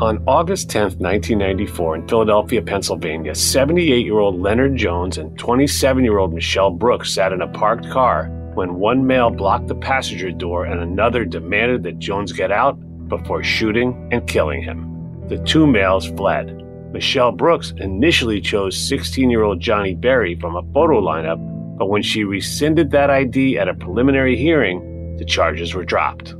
On August 10, 1994, in Philadelphia, Pennsylvania, 78 year old Leonard Jones and 27 year old Michelle Brooks sat in a parked car when one male blocked the passenger door and another demanded that Jones get out before shooting and killing him. The two males fled. Michelle Brooks initially chose 16 year old Johnny Berry from a photo lineup, but when she rescinded that ID at a preliminary hearing, the charges were dropped.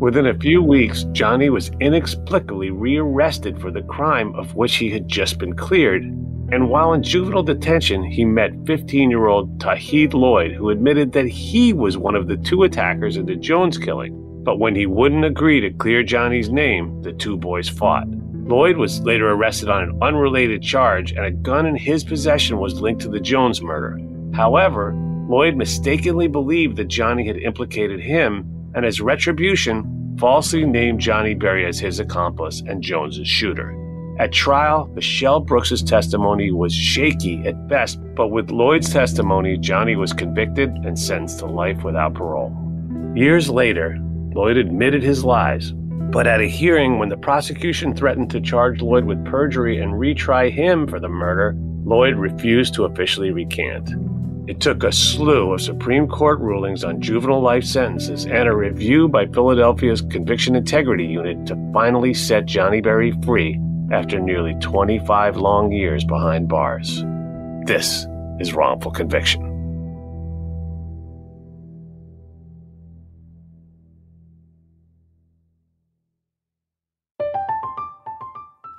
Within a few weeks, Johnny was inexplicably rearrested for the crime of which he had just been cleared, and while in juvenile detention, he met 15 year old Tauheed Lloyd, who admitted that he was one of the two attackers in the Jones killing. But when he wouldn't agree to clear Johnny's name, the two boys fought. Lloyd was later arrested on an unrelated charge, and a gun in his possession was linked to the Jones murder. However, Lloyd mistakenly believed that Johnny had implicated him and as retribution, falsely named Johnny Berry as his accomplice and Jones's shooter. At trial, Michelle Brooks's testimony was shaky at best, but with Lloyd's testimony, Johnny was convicted and sentenced to life without parole. Years later, Lloyd admitted his lies, but at a hearing when the prosecution threatened to charge Lloyd with perjury and retry him for the murder, Lloyd refused to officially recant. It took a slew of Supreme Court rulings on juvenile life sentences and a review by Philadelphia's Conviction Integrity Unit to finally set Johnny Berry free after nearly 25 long years behind bars. This is wrongful conviction.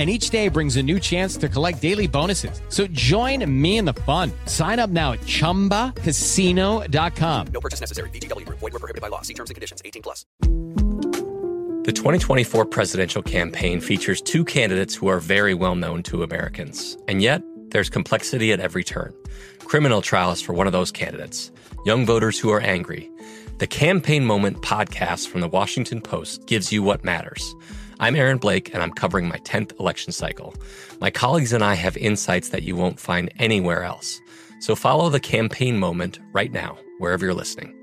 and each day brings a new chance to collect daily bonuses. So join me in the fun. Sign up now at ChumbaCasino.com. No purchase necessary. VGW. Void were prohibited by law. See terms and conditions. 18 plus. The 2024 presidential campaign features two candidates who are very well known to Americans. And yet, there's complexity at every turn. Criminal trials for one of those candidates. Young voters who are angry. The Campaign Moment podcast from the Washington Post gives you what matters. I'm Aaron Blake, and I'm covering my 10th election cycle. My colleagues and I have insights that you won't find anywhere else. So follow the campaign moment right now, wherever you're listening.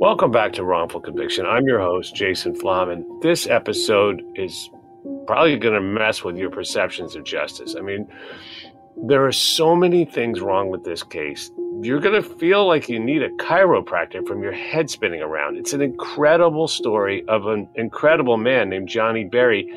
Welcome back to Wrongful Conviction. I'm your host, Jason Flom, and this episode is probably going to mess with your perceptions of justice. I mean, there are so many things wrong with this case. You're going to feel like you need a chiropractor from your head spinning around. It's an incredible story of an incredible man named Johnny Berry,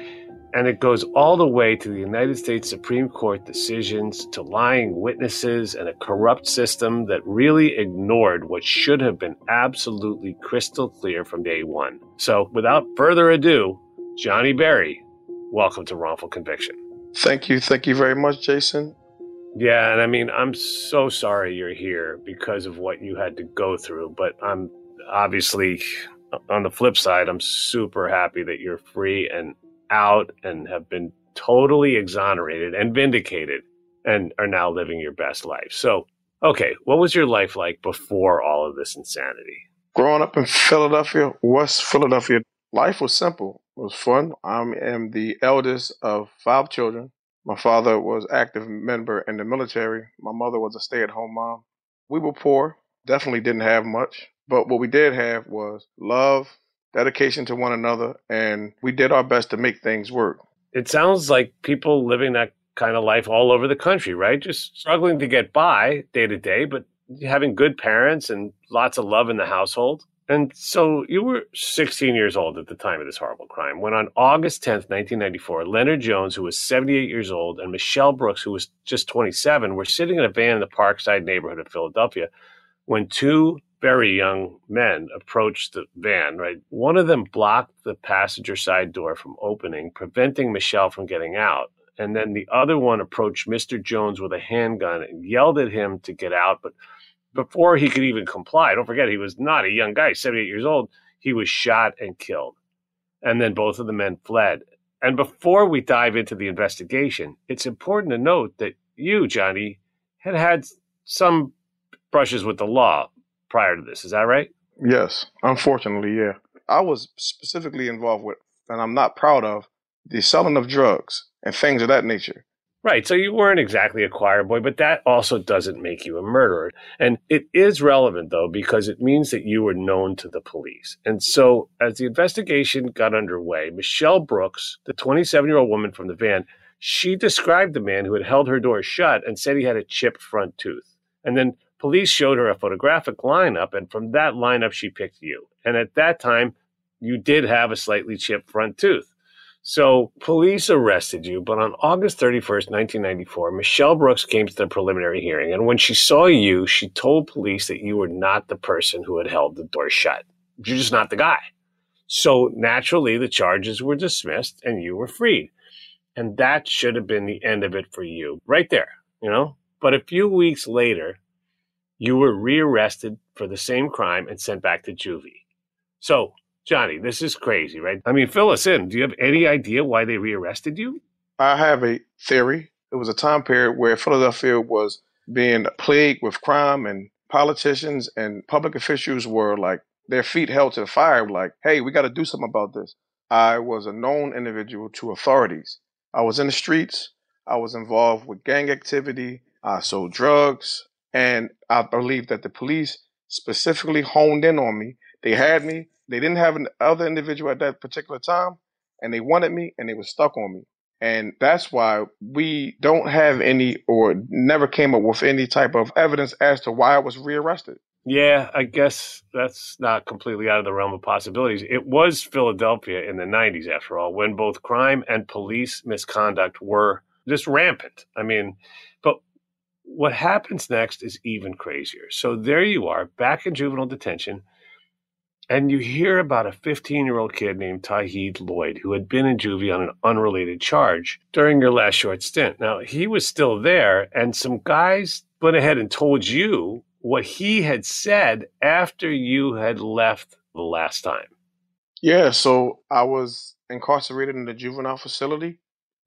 and it goes all the way to the United States Supreme Court decisions, to lying witnesses, and a corrupt system that really ignored what should have been absolutely crystal clear from day one. So, without further ado, Johnny Berry, welcome to Wrongful Conviction. Thank you. Thank you very much, Jason. Yeah, and I mean, I'm so sorry you're here because of what you had to go through, but I'm obviously on the flip side, I'm super happy that you're free and out and have been totally exonerated and vindicated and are now living your best life. So, okay, what was your life like before all of this insanity? Growing up in Philadelphia, West Philadelphia, Life was simple. It was fun. I am the eldest of five children. My father was active member in the military. My mother was a stay-at-home mom. We were poor. Definitely didn't have much. But what we did have was love, dedication to one another, and we did our best to make things work. It sounds like people living that kind of life all over the country, right? Just struggling to get by day to day, but having good parents and lots of love in the household. And so you were 16 years old at the time of this horrible crime when on August 10th, 1994, Leonard Jones, who was 78 years old, and Michelle Brooks, who was just 27, were sitting in a van in the Parkside neighborhood of Philadelphia when two very young men approached the van, right? One of them blocked the passenger side door from opening, preventing Michelle from getting out. And then the other one approached Mr. Jones with a handgun and yelled at him to get out. But before he could even comply, don't forget, he was not a young guy, 78 years old, he was shot and killed. And then both of the men fled. And before we dive into the investigation, it's important to note that you, Johnny, had had some brushes with the law prior to this. Is that right? Yes, unfortunately, yeah. I was specifically involved with, and I'm not proud of, the selling of drugs and things of that nature. Right. So you weren't exactly a choir boy, but that also doesn't make you a murderer. And it is relevant, though, because it means that you were known to the police. And so as the investigation got underway, Michelle Brooks, the 27 year old woman from the van, she described the man who had held her door shut and said he had a chipped front tooth. And then police showed her a photographic lineup, and from that lineup, she picked you. And at that time, you did have a slightly chipped front tooth. So police arrested you, but on August 31st, 1994, Michelle Brooks came to the preliminary hearing. And when she saw you, she told police that you were not the person who had held the door shut. You're just not the guy. So naturally, the charges were dismissed and you were freed. And that should have been the end of it for you, right there, you know? But a few weeks later, you were rearrested for the same crime and sent back to juvie. So Johnny, this is crazy, right? I mean, fill us in. Do you have any idea why they rearrested you? I have a theory. It was a time period where Philadelphia was being plagued with crime, and politicians and public officials were like their feet held to the fire, like, hey, we got to do something about this. I was a known individual to authorities. I was in the streets. I was involved with gang activity. I sold drugs. And I believe that the police specifically honed in on me. They had me they didn't have an other individual at that particular time, and they wanted me, and they were stuck on me. And that's why we don't have any or never came up with any type of evidence as to why I was rearrested. Yeah, I guess that's not completely out of the realm of possibilities. It was Philadelphia in the 90s, after all, when both crime and police misconduct were just rampant. I mean, but what happens next is even crazier. So there you are, back in juvenile detention and you hear about a 15 year old kid named Tauheed Lloyd who had been in juvie on an unrelated charge during your last short stint. Now, he was still there, and some guys went ahead and told you what he had said after you had left the last time. Yeah, so I was incarcerated in the juvenile facility.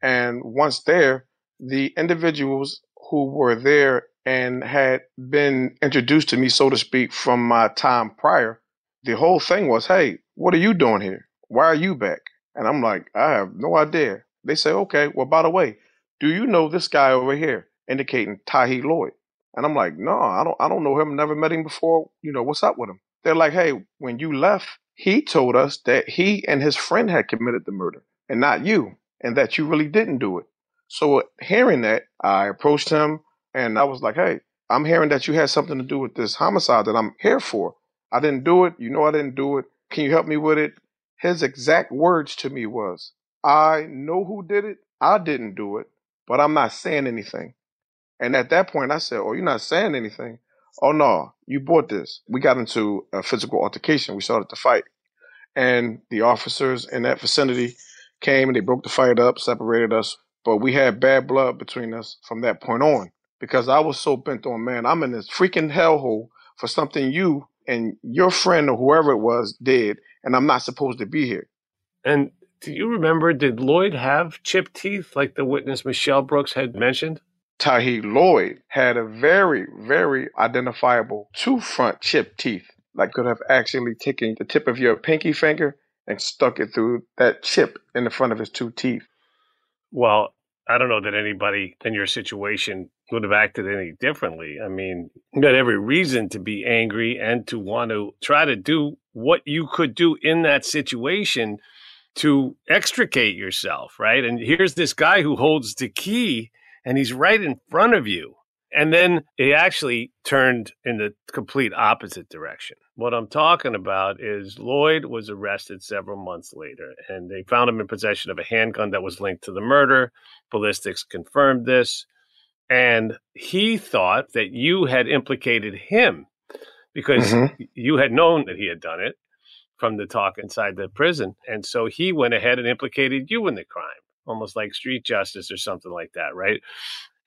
And once there, the individuals who were there and had been introduced to me, so to speak, from my time prior the whole thing was, hey, what are you doing here? Why are you back? And I'm like, I have no idea. They say, okay, well, by the way, do you know this guy over here, indicating Tauheed Lloyd? And I'm like, no, I don't, I don't know him. Never met him before. You know, what's up with him? They're like, hey, when you left, he told us that he and his friend had committed the murder and not you, and that you really didn't do it. So uh, hearing that, I approached him and I was like, hey, I'm hearing that you had something to do with this homicide that I'm here for. I didn't do it. You know I didn't do it. Can you help me with it? His exact words to me was, I know who did it. I didn't do it, but I'm not saying anything. And at that point, I said, Oh, you're not saying anything? Oh, no, you bought this. We got into a physical altercation. We started to fight. And the officers in that vicinity came and they broke the fight up, separated us. But we had bad blood between us from that point on because I was so bent on, man, I'm in this freaking hellhole for something you and your friend or whoever it was did, and I'm not supposed to be here. And do you remember, did Lloyd have chipped teeth like the witness Michelle Brooks had mentioned? Tauheed Lloyd had a very, very identifiable two front chipped teeth, like could have actually taken the tip of your pinky finger and stuck it through that chip in the front of his two teeth. Well, I don't know that anybody in your situation would have acted any differently. I mean, you got every reason to be angry and to want to try to do what you could do in that situation to extricate yourself, right? And here's this guy who holds the key and he's right in front of you. And then he actually turned in the complete opposite direction. What I'm talking about is Lloyd was arrested several months later, and they found him in possession of a handgun that was linked to the murder. Ballistics confirmed this. And he thought that you had implicated him because mm-hmm. you had known that he had done it from the talk inside the prison. And so he went ahead and implicated you in the crime, almost like street justice or something like that, right?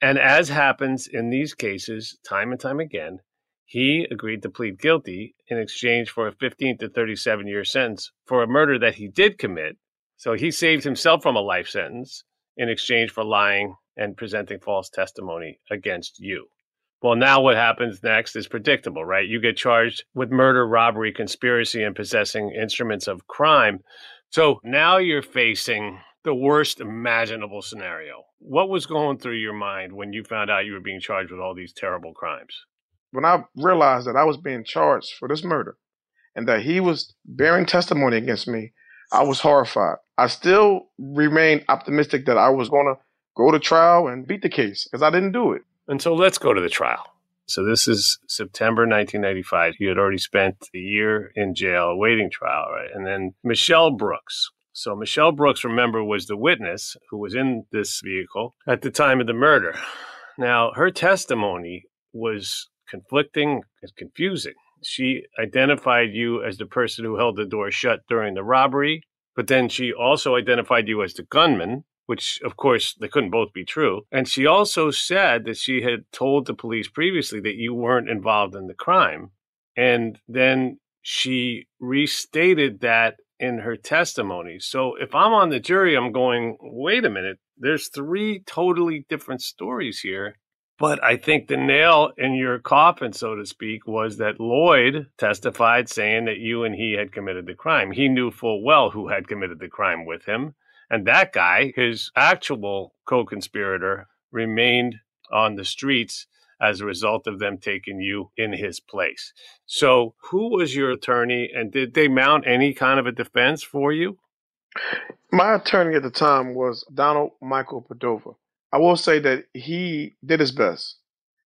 And as happens in these cases, time and time again, he agreed to plead guilty in exchange for a 15 to 37 year sentence for a murder that he did commit. So he saved himself from a life sentence in exchange for lying and presenting false testimony against you. Well, now what happens next is predictable, right? You get charged with murder, robbery, conspiracy, and possessing instruments of crime. So now you're facing the worst imaginable scenario. What was going through your mind when you found out you were being charged with all these terrible crimes? When I realized that I was being charged for this murder and that he was bearing testimony against me, I was horrified. I still remained optimistic that I was going to go to trial and beat the case because I didn't do it. And so let's go to the trial. So this is September 1995. You had already spent a year in jail awaiting trial, right? And then Michelle Brooks, so Michelle Brooks, remember, was the witness who was in this vehicle at the time of the murder. Now, her testimony was conflicting and confusing. She identified you as the person who held the door shut during the robbery, but then she also identified you as the gunman, which of course they couldn't both be true. And she also said that she had told the police previously that you weren't involved in the crime. And then she restated that in her testimony. So if I'm on the jury, I'm going, wait a minute, there's three totally different stories here. But I think the nail in your coffin, so to speak, was that Lloyd testified saying that you and he had committed the crime. He knew full well who had committed the crime with him. And that guy, his actual co conspirator, remained on the streets as a result of them taking you in his place. So, who was your attorney and did they mount any kind of a defense for you? My attorney at the time was Donald Michael Padova. I will say that he did his best.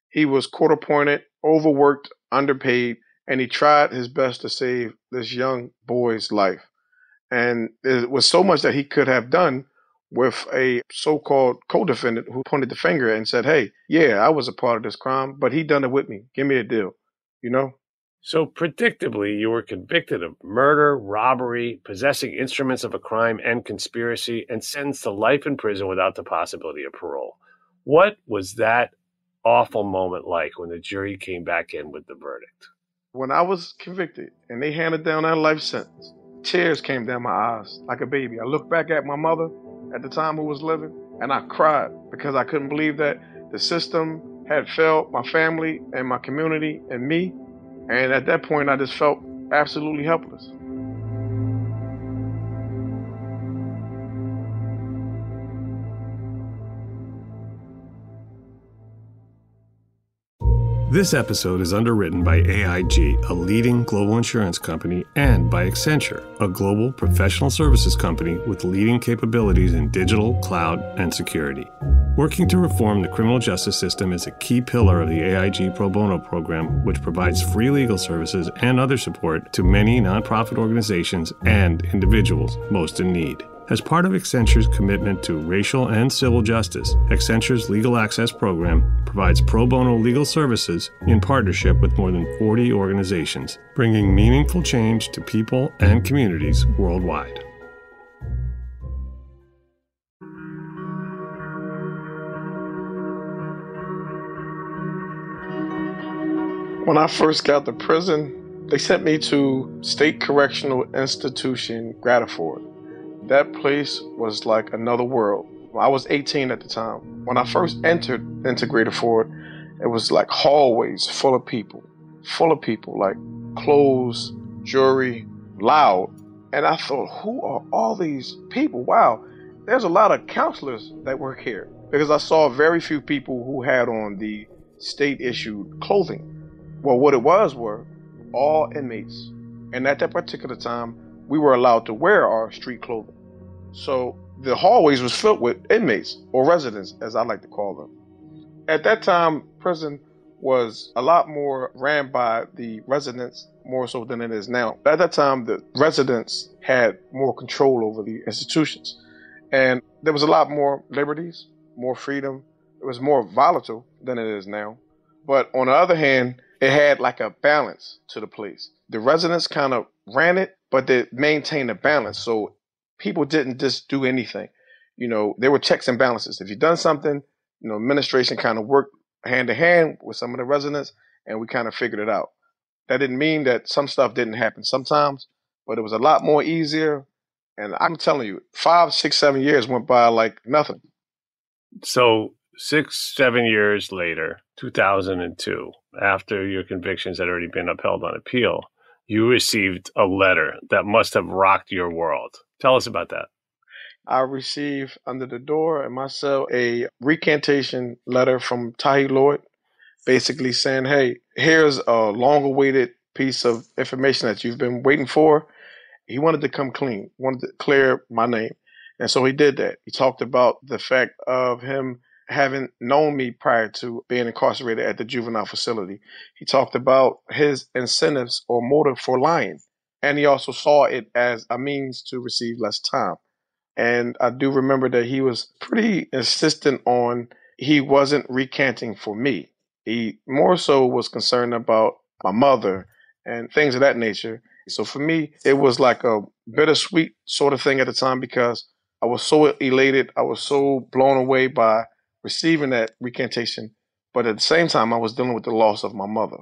He was court appointed, overworked, underpaid, and he tried his best to save this young boy's life. And there was so much that he could have done with a so-called co-defendant who pointed the finger and said, "Hey, yeah, I was a part of this crime, but he done it with me. Give me a deal." You know? So predictably, you were convicted of murder, robbery, possessing instruments of a crime, and conspiracy, and sentenced to life in prison without the possibility of parole. What was that awful moment like when the jury came back in with the verdict? When I was convicted and they handed down that life sentence, tears came down my eyes like a baby. I looked back at my mother at the time who was living, and I cried because I couldn't believe that the system had failed my family and my community and me. And at that point, I just felt absolutely helpless. This episode is underwritten by AIG, a leading global insurance company, and by Accenture, a global professional services company with leading capabilities in digital, cloud, and security. Working to reform the criminal justice system is a key pillar of the AIG Pro Bono program, which provides free legal services and other support to many nonprofit organizations and individuals most in need. As part of Accenture's commitment to racial and civil justice, Accenture's Legal Access Program provides pro bono legal services in partnership with more than 40 organizations, bringing meaningful change to people and communities worldwide. When I first got to prison, they sent me to State Correctional Institution, Graterford that place was like another world. I was 18 at the time. When I first entered into Graterford, it was like hallways full of people, full of people, like clothes, jewelry, loud. And I thought, who are all these people? Wow, there's a lot of counselors that work here because I saw very few people who had on the state issued clothing. Well, what it was were all inmates. And at that particular time, we were allowed to wear our street clothing. So the hallways was filled with inmates or residents, as I like to call them. At that time, prison was a lot more ran by the residents more so than it is now. At that time, the residents had more control over the institutions. And there was a lot more liberties, more freedom. It was more volatile than it is now. But on the other hand, it had like a balance to the place. The residents kind of ran it, but they maintained a balance. So people didn't just do anything. You know, there were checks and balances. If you done something, you know, administration kind of worked hand to hand with some of the residents, and we kind of figured it out. That didn't mean that some stuff didn't happen sometimes, but it was a lot more easier. And I'm telling you, five, six, seven years went by like nothing. So six, seven years later, 2002, after your convictions had already been upheld on appeal, you received a letter that must have rocked your world. Tell us about that. I received under the door in my cell a recantation letter from Tauheed Lloyd, basically saying, Hey, here's a long awaited piece of information that you've been waiting for. He wanted to come clean, wanted to clear my name. And so he did that. He talked about the fact of him having known me prior to being incarcerated at the juvenile facility. He talked about his incentives or motive for lying. And he also saw it as a means to receive less time. And I do remember that he was pretty insistent on he wasn't recanting for me. He more so was concerned about my mother and things of that nature. So for me, it was like a bittersweet sort of thing at the time because I was so elated. I was so blown away by receiving that recantation. But at the same time, I was dealing with the loss of my mother.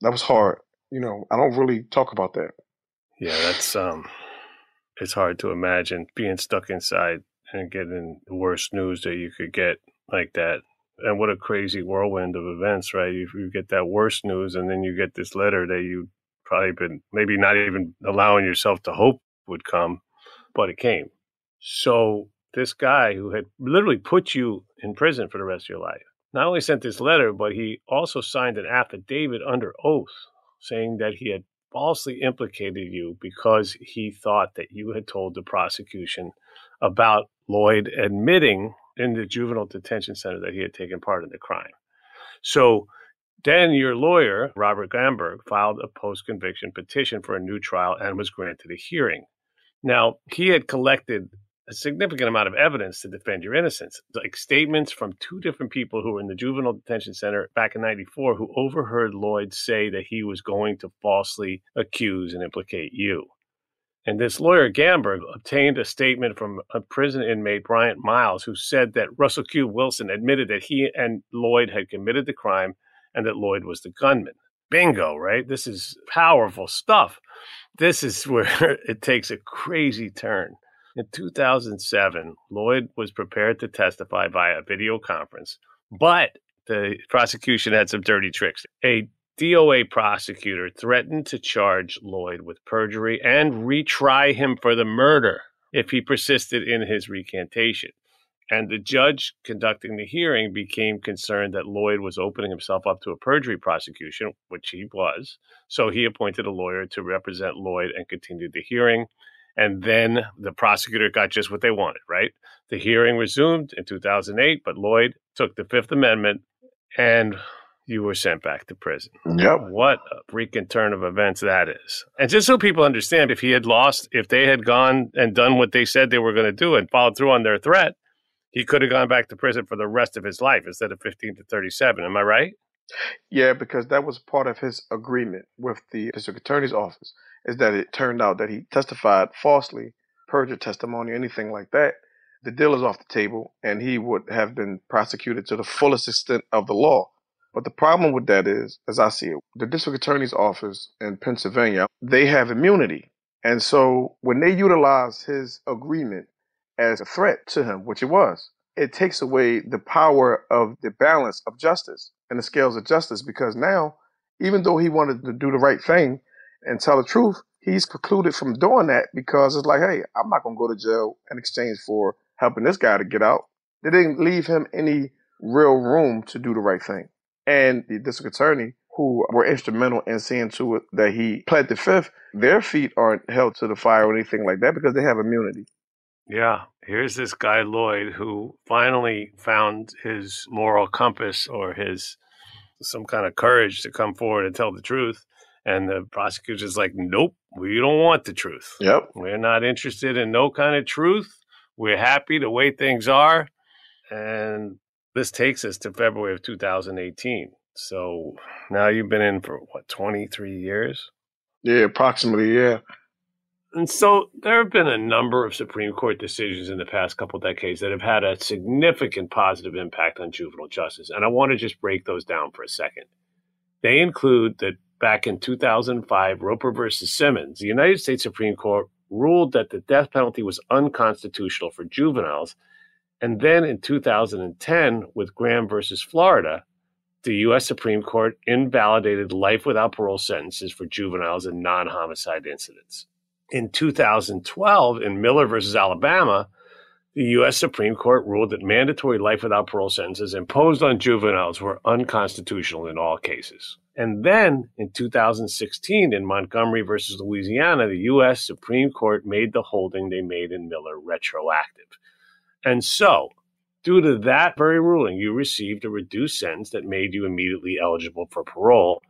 That was hard. You know, I don't really talk about that. Yeah, that's um it's hard to imagine being stuck inside and getting the worst news that you could get like that. And what a crazy whirlwind of events, right? You, you get that worst news, and then you get this letter that you probably been maybe not even allowing yourself to hope would come, but it came. So this guy who had literally put you in prison for the rest of your life not only sent this letter, but he also signed an affidavit under oath saying that he had falsely implicated you because he thought that you had told the prosecution about Lloyd admitting in the juvenile detention center that he had taken part in the crime. So then your lawyer, Robert Gamburg, filed a post conviction petition for a new trial and was granted a hearing. Now, he had collected a significant amount of evidence to defend your innocence, like statements from two different people who were in the juvenile detention center back in 94 who overheard Lloyd say that he was going to falsely accuse and implicate you. And this lawyer, Gamburg, obtained a statement from a prison inmate, Bryant Miles, who said that Russell Q. Wilson admitted that he and Lloyd had committed the crime and that Lloyd was the gunman. Bingo, right? This is powerful stuff. This is where it takes a crazy turn. In 2007, Lloyd was prepared to testify via video conference, but the prosecution had some dirty tricks. A DOA prosecutor threatened to charge Lloyd with perjury and retry him for the murder if he persisted in his recantation. And the judge conducting the hearing became concerned that Lloyd was opening himself up to a perjury prosecution, which he was. So he appointed a lawyer to represent Lloyd and continued the hearing. And then the prosecutor got just what they wanted, right? The hearing resumed in 2008, but Lloyd took the Fifth Amendment and you were sent back to prison. Yep. What a freaking turn of events that is. And just so people understand, if he had lost, if they had gone and done what they said they were going to do and followed through on their threat, he could have gone back to prison for the rest of his life instead of 15 to 37. Am I right? Yeah, because that was part of his agreement with the district attorney's office is that it turned out that he testified falsely, perjured testimony, anything like that. The deal is off the table, and he would have been prosecuted to the fullest extent of the law. But the problem with that is, as I see it, the district attorney's office in Pennsylvania, they have immunity. And so when they utilize his agreement as a threat to him, which it was, it takes away the power of the balance of justice and the scales of justice because now, even though he wanted to do the right thing, and tell the truth, he's precluded from doing that because it's like, hey, I'm not going to go to jail in exchange for helping this guy to get out. They didn't leave him any real room to do the right thing. And the district attorney, who were instrumental in seeing to it that he pled the fifth, their feet aren't held to the fire or anything like that because they have immunity. Yeah, here's this guy Lloyd who finally found his moral compass or his some kind of courage to come forward and tell the truth. And the prosecutor's like, nope, we don't want the truth. Yep. We're not interested in no kind of truth. We're happy the way things are. And this takes us to February of 2018. So now you've been in for what, 23 years? Yeah, approximately, yeah. And so there have been a number of Supreme Court decisions in the past couple decades that have had a significant positive impact on juvenile justice. And I want to just break those down for a second. They include that back in 2005, Roper versus Simmons, the United States Supreme Court ruled that the death penalty was unconstitutional for juveniles. And then in 2010, with Graham versus Florida, the U.S. Supreme Court invalidated life without parole sentences for juveniles in non homicide incidents in 2012 in Miller versus Alabama, the U.S. Supreme Court ruled that mandatory life without parole sentences imposed on juveniles were unconstitutional in all cases. And then in 2016, in Montgomery versus Louisiana, the U.S. Supreme Court made the holding they made in Miller retroactive. And so, due to that very ruling, you received a reduced sentence that made you immediately eligible for parole.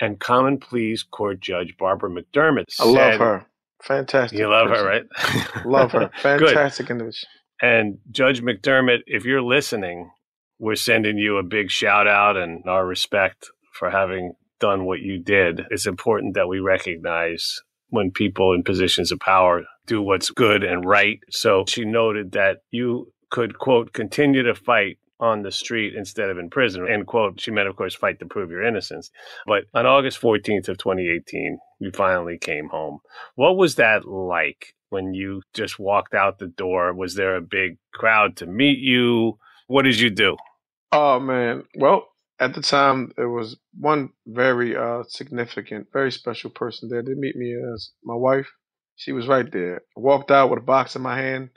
And Common Pleas Court Judge Barbara McDermott I love her. Fantastic. You love person. her, right? love her. Fantastic individual. And Judge McDermott, if you're listening, we're sending you a big shout out and our respect for having done what you did. It's important that we recognize when people in positions of power do what's good and right. So she noted that you could, quote, continue to fight on the street instead of in prison, end quote. She meant, of course, fight to prove your innocence. But on August 14th of 2018, you finally came home. What was that like when you just walked out the door? Was there a big crowd to meet you? What did you do? Oh, man. Well, at the time, there was one very uh, significant, very special person there to meet me as my wife. She was right there. Walked out with a box in my hand,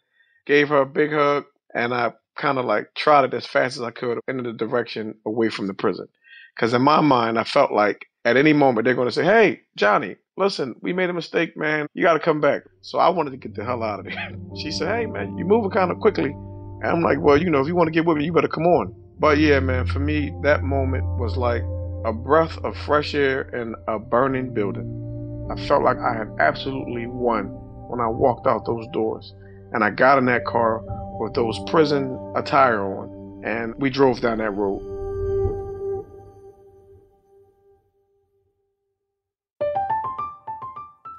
gave her a big hug, and I kind of like trotted as fast as I could in the direction away from the prison. Because in my mind, I felt like at any moment they're going to say, "Hey, Johnny, listen, we made a mistake, man. You got to come back." So I wanted to get the hell out of there. She said, "Hey, man, you're moving kind of quickly." And I'm like, "Well, you know, if you want to get with me, you better come on." But yeah, man, for me, that moment was like a breath of fresh air in a burning building. I felt like I had absolutely won when I walked out those doors. And I got in that car with those prison attire on, and we drove down that road.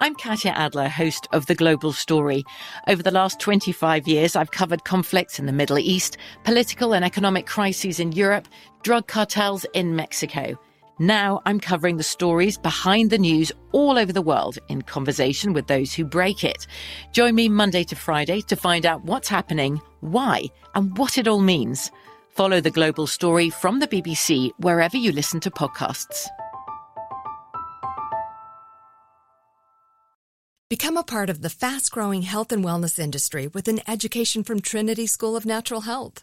I'm Katya Adler, host of The Global Story. Over the last 25 years, I've covered conflicts in the Middle East, political and economic crises in Europe, drug cartels in Mexico. Now I'm covering the stories behind the news all over the world in conversation with those who break it. Join me Monday to Friday to find out what's happening, why, and what it all means. Follow the global story from the BBC wherever you listen to podcasts. Become a part of the fast growing health and wellness industry with an education from Trinity School of Natural Health.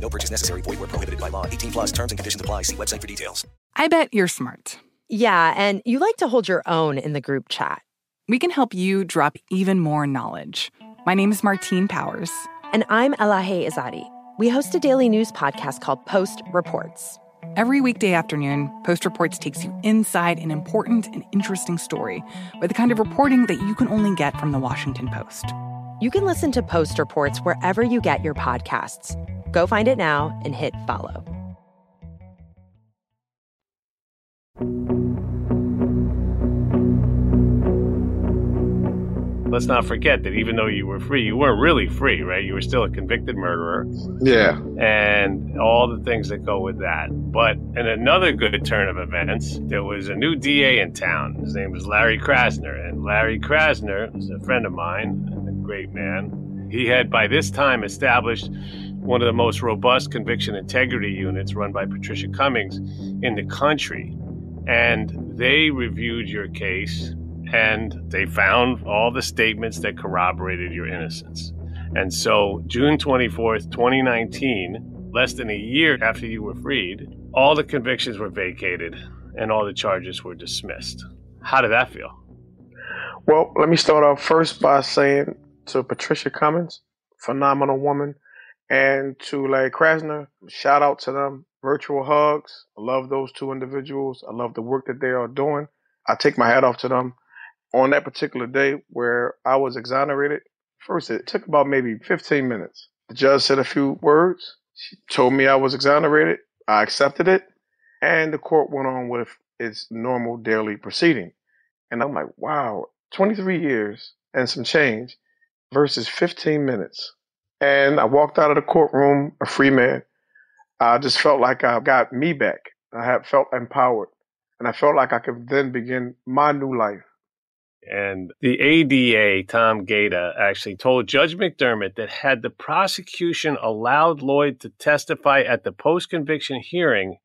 No purchase necessary. Void where prohibited by law. 18 plus terms and conditions apply. See website for details. I bet you're smart. Yeah, and you like to hold your own in the group chat. We can help you drop even more knowledge. My name is Martine Powers. And I'm Elahe Izadi. We host a daily news podcast called Post Reports. Every weekday afternoon, Post Reports takes you inside an important and interesting story with the kind of reporting that you can only get from the Washington Post. You can listen to Post Reports wherever you get your podcasts. Go find it now and hit follow. Let's not forget that even though you were free, you weren't really free, right? You were still a convicted murderer. Yeah. And all the things that go with that. But in another good turn of events, there was a new DA in town. His name was Larry Krasner. And Larry Krasner is a friend of mine and a great man. He had by this time established one of the most robust conviction integrity units run by Patricia Cummings in the country. And they reviewed your case and they found all the statements that corroborated your innocence. And so, June 24th, 2019, less than a year after you were freed, all the convictions were vacated and all the charges were dismissed. How did that feel? Well, let me start off first by saying to Patricia Cummings, phenomenal woman, and to Larry Krasner, shout out to them. Virtual hugs. I love those two individuals. I love the work that they are doing. I take my hat off to them on that particular day where I was exonerated, first it took about maybe 15 minutes. The judge said a few words. She told me I was exonerated. I accepted it. And the court went on with its normal daily proceeding. And I'm like, wow, 23 years and some change versus 15 minutes. And I walked out of the courtroom a free man. I just felt like I got me back. I had felt empowered. And I felt like I could then begin my new life. And the ADA, Tom Gaeta, actually told Judge McDermott that had the prosecution allowed Lloyd to testify at the post conviction hearing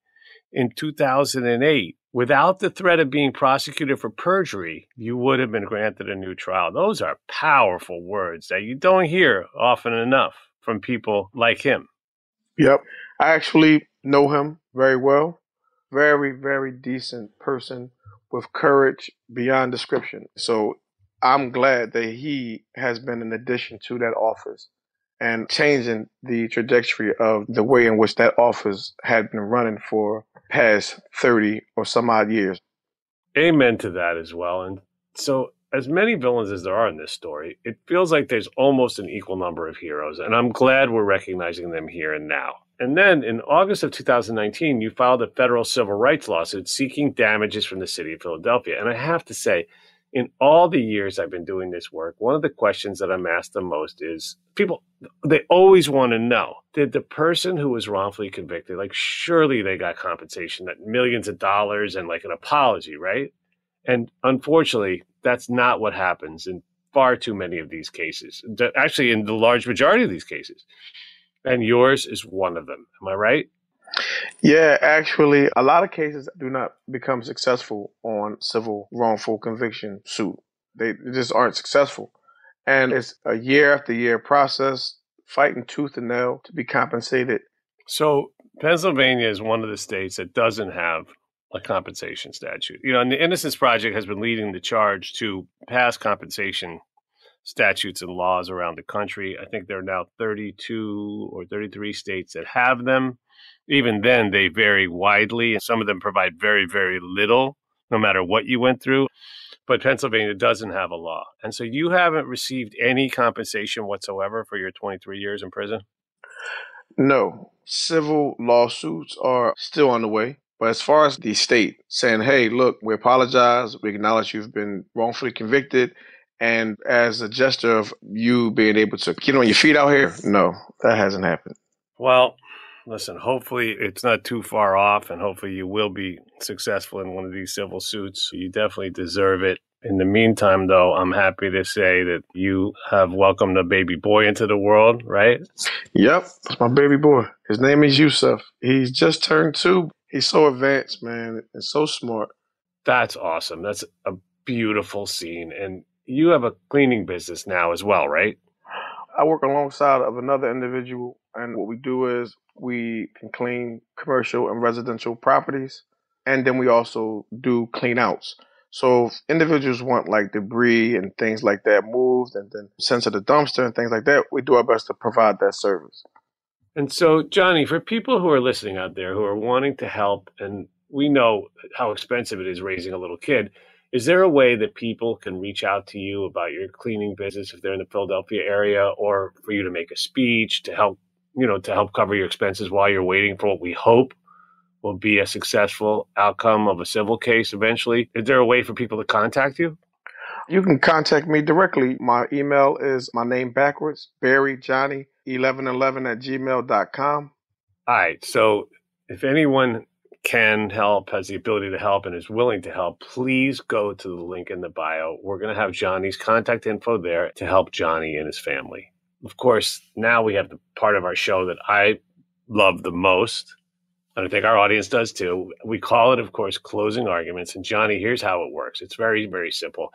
in 2008 without the threat of being prosecuted for perjury, you would have been granted a new trial. Those are powerful words that you don't hear often enough from people like him. Yep. I actually know him very well. Very, very decent person with courage beyond description. So I'm glad that he has been an addition to that office and changing the trajectory of the way in which that office had been running for past 30 or some odd years. Amen to that as well. And so, as many villains as there are in this story, it feels like there's almost an equal number of heroes. And I'm glad we're recognizing them here and now. And then in August of 2019, you filed a federal civil rights lawsuit seeking damages from the city of Philadelphia. And I have to say, in all the years I've been doing this work, one of the questions that I'm asked the most is people, they always want to know did the person who was wrongfully convicted, like, surely they got compensation, that millions of dollars and like an apology, right? And unfortunately, that's not what happens in far too many of these cases. Actually, in the large majority of these cases. And yours is one of them. Am I right? Yeah, actually, a lot of cases do not become successful on civil wrongful conviction suit. They just aren't successful. And it's a year after year process, fighting tooth and nail to be compensated. So, Pennsylvania is one of the states that doesn't have a compensation statute. You know, and the Innocence Project has been leading the charge to pass compensation statutes and laws around the country. I think there are now 32 or 33 states that have them. Even then, they vary widely, and some of them provide very, very little, no matter what you went through. But Pennsylvania doesn't have a law. And so you haven't received any compensation whatsoever for your 23 years in prison? No. Civil lawsuits are still on the way. But as far as the state saying, hey, look, we apologize, we acknowledge you've been wrongfully convicted, and as a gesture of you being able to get on your feet out here, no, that hasn't happened. Well, listen, hopefully it's not too far off, and hopefully you will be successful in one of these civil suits. You definitely deserve it. In the meantime, though, I'm happy to say that you have welcomed a baby boy into the world, right? Yep, that's my baby boy. His name is Yusuf. He's just turned two. He's so advanced, man, and so smart. That's awesome. That's a beautiful scene. And you have a cleaning business now as well, right? I work alongside of another individual, and what we do is we can clean commercial and residential properties, and then we also do clean outs. So if individuals want like debris and things like that moved and then sent to the dumpster and things like that, we do our best to provide that service. And so, Johnny, for people who are listening out there who are wanting to help, and we know how expensive it is raising a little kid, is there a way that people can reach out to you about your cleaning business if they're in the Philadelphia area, or for you to make a speech to help, you know, to help cover your expenses while you're waiting for what we hope will be a successful outcome of a civil case eventually? Is there a way for people to contact you? You can contact me directly. My email is my name backwards, Berry Johnny 1111 at gmail.com. All right. So if anyone can help, has the ability to help, and is willing to help, please go to the link in the bio. We're going to have Johnny's contact info there to help Johnny and his family. Of course, now we have the part of our show that I love the most. And I think our audience does too. We call it, of course, closing arguments. And Johnny, here's how it works. It's very, very simple.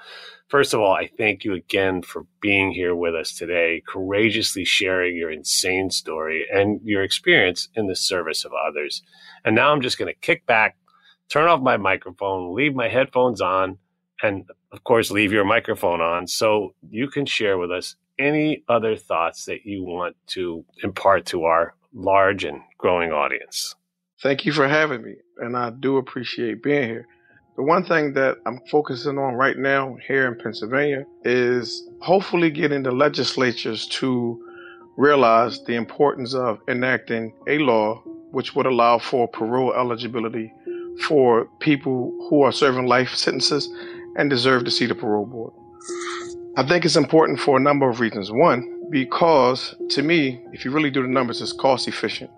First of all, I thank you again for being here with us today, courageously sharing your insane story and your experience in the service of others. And now I'm just going to kick back, turn off my microphone, leave my headphones on, and of course, leave your microphone on so you can share with us any other thoughts that you want to impart to our large and growing audience. Thank you for having me, and I do appreciate being here. The one thing that I'm focusing on right now here in Pennsylvania is hopefully getting the legislatures to realize the importance of enacting a law which would allow for parole eligibility for people who are serving life sentences and deserve to see the parole board. I think it's important for a number of reasons. One, because to me, if you really do the numbers, it's cost efficient.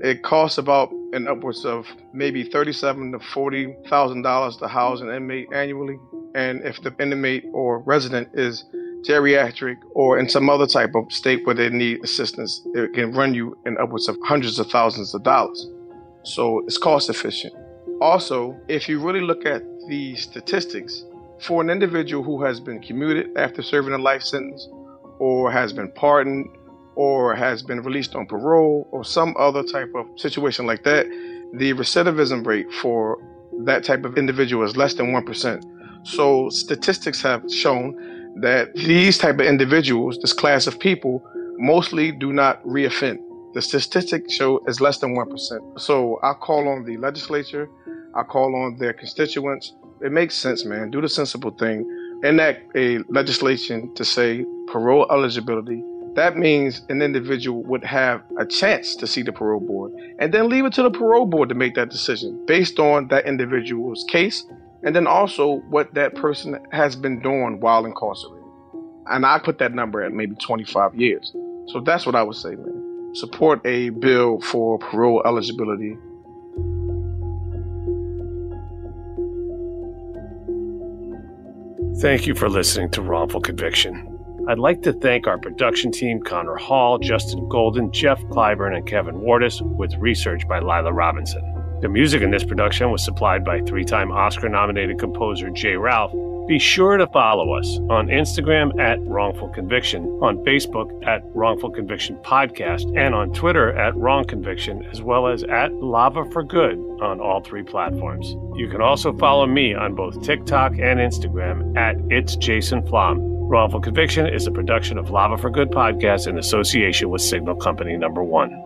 It costs about an upwards of maybe thirty-seven to forty thousand dollars to house an inmate annually, and if the inmate or resident is geriatric or in some other type of state where they need assistance, it can run you in upwards of hundreds of thousands of dollars. So it's cost efficient. Also, if you really look at the statistics, for an individual who has been commuted after serving a life sentence or has been pardoned or has been released on parole or some other type of situation like that, the recidivism rate for that type of individual is less than 1%. So statistics have shown that these type of individuals, this class of people, mostly do not reoffend. The statistics show is less than 1%. So I call on the legislature, I call on their constituents. It makes sense, man. Do the sensible thing. Enact a legislation to say parole eligibility that means an individual would have a chance to see the parole board and then leave it to the parole board to make that decision based on that individual's case and then also what that person has been doing while incarcerated. And I put that number at maybe 25 years. So that's what I would say, man. Support a bill for parole eligibility. Thank you for listening to Wrongful Conviction. I'd like to thank our production team Connor Hall, Justin Golden, Jeff Clyburn, and Kevin Wardis, with research by Lila Robinson. The music in this production was supplied by three time Oscar nominated composer J. Ralph. Be sure to follow us on Instagram at Wrongful Conviction, on Facebook at Wrongful Conviction Podcast, and on Twitter at Wrong Conviction, as well as at Lava for Good on all three platforms. You can also follow me on both TikTok and Instagram at It's Jason Flom. Wrongful Conviction is a production of Lava for Good podcast in association with Signal Company Number One.